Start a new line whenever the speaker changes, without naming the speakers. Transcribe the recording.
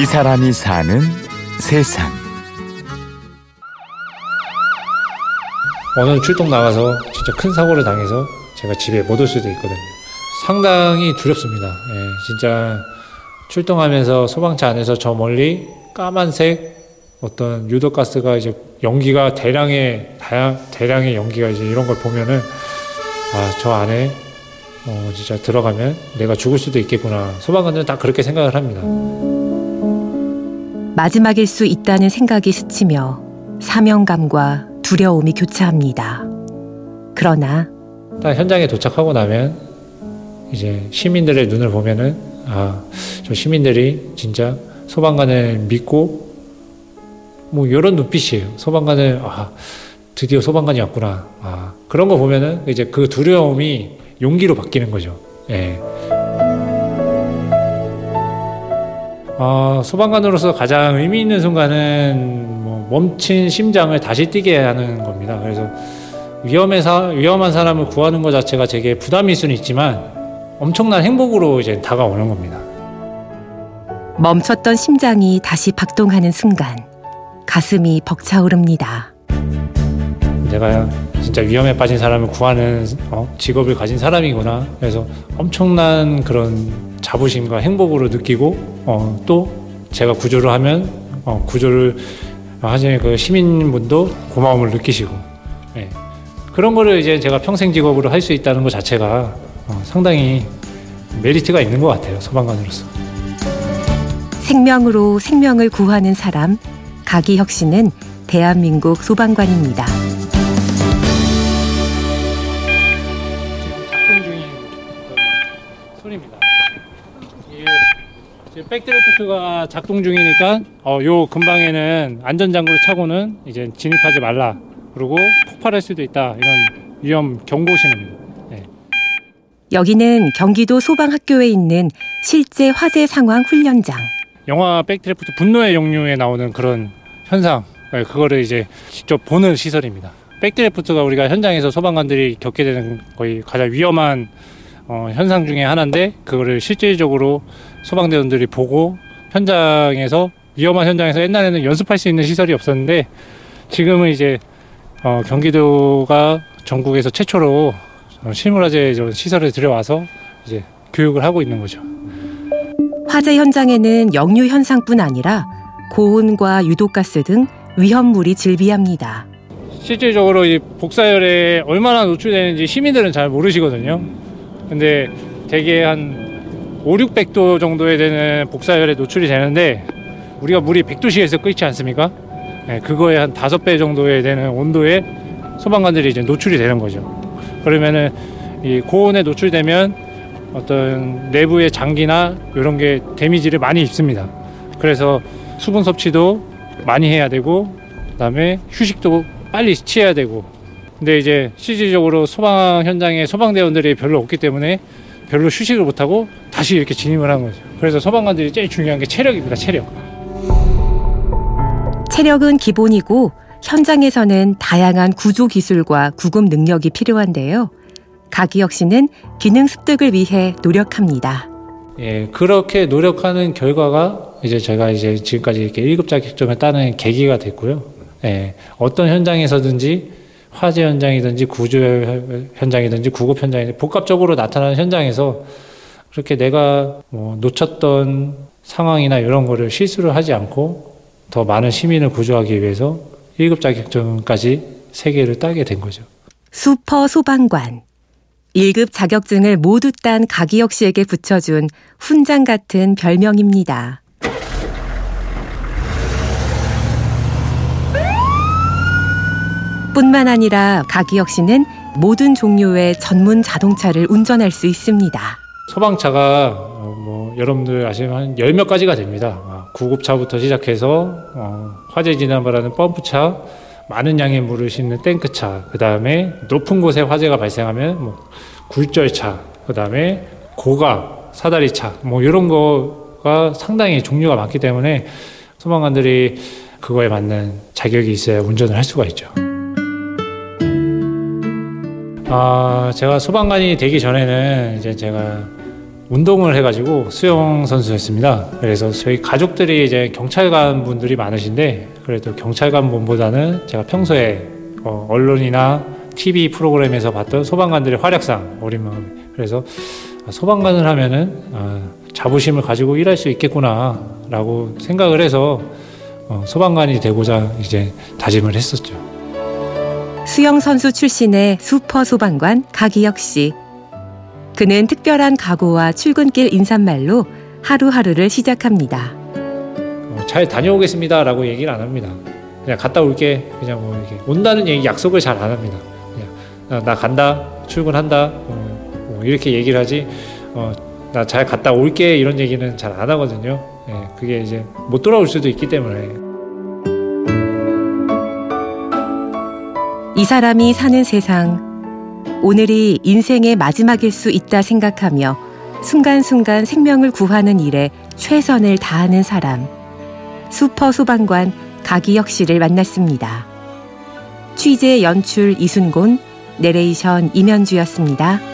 이 사람이 사는 세상.
오늘 출동 나가서 진짜 큰 사고를 당해서 제가 집에 못 올 수도 있거든요. 상당히 두렵습니다. 예, 진짜 출동하면서 소방차 안에서 저 멀리 까만색 어떤 유독가스가 이제 연기가 대량의 다양, 대량의 연기가 이제 이런 걸 보면은 아 저 안에 어, 진짜 들어가면 내가 죽을 수도 있겠구나. 소방관들은 다 그렇게 생각을 합니다.
마지막일 수 있다는 생각이 스치며 사명감과 두려움이 교차합니다. 그러나
딱 현장에 도착하고 나면 이제 시민들의 눈을 보면은 아, 저 시민들이 진짜 소방관을 믿고 뭐 이런 눈빛이에요. 소방관을 아, 드디어 소방관이 왔구나. 아, 그런 거 보면은 이제 그 두려움이 용기로 바뀌는 거죠. 예. 어, 소방관으로서 가장 의미 있는 순간은 뭐 멈춘 심장을 다시 뛰게 하는 겁니다. 그래서 위험해서 위험한 사람을 구하는 것 자체가 제게 부담일 수는 있지만 엄청난 행복으로 이제 다가오는 겁니다.
멈췄던 심장이 다시 박동하는 순간 가슴이 벅차오릅니다.
내가 진짜 위험에 빠진 사람을 구하는 어, 직업을 가진 사람이구나. 그래서 엄청난 그런 자부심과 행복으로 느끼고 어, 또 제가 구조를 하면 어, 구조를 하시는 그 시민분도 고마움을 느끼시고 예. 그런 거를 이제 제가 평생 직업으로 할 수 있다는 것 자체가 어, 상당히 메리트가 있는 것 같아요 소방관으로서.
생명으로 생명을 구하는 사람 가기혁 씨는 대한민국 소방관입니다.
작동 중인 소리입니다. 지금 backdraft가 작동 중이니까 어, 요 근방에는 안전장구를 차고는 이제 진입하지 말라. 그리고 폭발할 수도 있다. 이런 위험 경고 신호입니다. 네.
여기는 경기도 소방학교에 있는 실제 화재 상황 훈련장.
영화 backdraft 분노의 역류에 나오는 그런 현상, 네, 그거를 이제 직접 보는 시설입니다. 백드래프트가 우리가 현장에서 소방관들이 겪게 되는 거의 가장 위험한 어, 현상 중에 하나인데 그거를 실질적으로 소방대원들이 보고 현장에서 위험한 현장에서 옛날에는 연습할 수 있는 시설이 없었는데 지금은 이제 어, 경기도가 전국에서 최초로 어, 실물화재 시설을 들여와서 이제 교육을 하고 있는 거죠.
화재 현장에는 역류 현상뿐 아니라 고온과 유독가스 등 위험물이 즐비합니다.
실질적으로 이 복사열에 얼마나 노출되는지 시민들은 잘 모르시거든요. 근데 대개 한 5, 600도 정도에 되는 복사열에 노출이 되는데 우리가 물이 100도씨에서 끓지 않습니까? 네, 그거에 한 5배 정도에 되는 온도에 소방관들이 이제 노출이 되는 거죠. 그러면은 이 고온에 노출되면 어떤 내부의 장기나 이런 게 데미지를 많이 입습니다. 그래서 수분 섭취도 많이 해야 되고 그다음에 휴식도 빨리 취해야 되고 근데 이제 실질적으로 소방 현장에 소방대원들이 별로 없기 때문에 별로 휴식을 못하고 다시 이렇게 진입을 한 거죠. 그래서 소방관들이 제일 중요한 게 체력입니다. 체력.
체력은 기본이고 현장에서는 다양한 구조 기술과 구급 능력이 필요한데요. 가기혁 씨는 기능 습득을 위해 노력합니다.
예, 그렇게 노력하는 결과가 이제 제가 이제 지금까지 이렇게 1급 자격증을 따는 계기가 됐고요. 예, 어떤 현장에서든지 화재 현장이든지 구조 현장이든지 구급 현장이든지 복합적으로 나타나는 현장에서 그렇게 내가 뭐 놓쳤던 상황이나 이런 거를 실수를 하지 않고 더 많은 시민을 구조하기 위해서 1급 자격증까지 세 개를 따게 된 거죠.
슈퍼 소방관. 1급 자격증을 모두 딴 가기혁 씨에게 붙여준 훈장 같은 별명입니다. 뿐만 아니라 가기혁 씨는 모든 종류의 전문 자동차를 운전할 수 있습니다.
소방차가 어, 뭐 여러분들 아시면 한 열 몇 가지가 됩니다. 아, 구급차부터 시작해서 어, 화재 진압을 펌프차, 많은 양의 물을 싣는 탱크차, 그 다음에 높은 곳에 화재가 발생하면 뭐 굴절차, 그 다음에 고가 사다리차, 뭐 이런 거가 상당히 종류가 많기 때문에 소방관들이 그거에 맞는 자격이 있어야 운전을 할 수가 있죠. 아, 제가 소방관이 되기 전에는 이제 제가 운동을 해가지고 수영 선수였습니다. 그래서 저희 가족들이 이제 경찰관 분들이 많으신데 그래도 경찰관 분보다는 제가 평소에 어, 언론이나 TV 프로그램에서 봤던 소방관들의 활약상 어린 마음 그래서 소방관을 하면은 아, 자부심을 가지고 일할 수 있겠구나라고 생각을 해서 어, 소방관이 되고자 이제 다짐을 했었죠.
수영 선수 출신의 슈퍼 소방관 가기혁 씨. 그는 특별한 각오와 출근길 인사말로 하루하루를 시작합니다.
어, 잘 다녀오겠습니다라고 얘기를 안 합니다. 그냥 갔다 올게 그냥 뭐 이렇게 온다는 얘기 약속을 잘 안 합니다. 그냥 나, 나 간다 출근한다 어, 뭐 이렇게 얘기를 하지 어, 나 잘 갔다 올게 이런 얘기는 잘 안 하거든요. 예, 그게 이제 못 돌아올 수도 있기 때문에
이 사람이 사는 세상. 오늘이 인생의 마지막일 수 있다 생각하며 순간순간 생명을 구하는 일에 최선을 다하는 사람. 슈퍼 소방관 가기혁 씨를 만났습니다. 취재 연출 이순곤, 내레이션 임현주였습니다.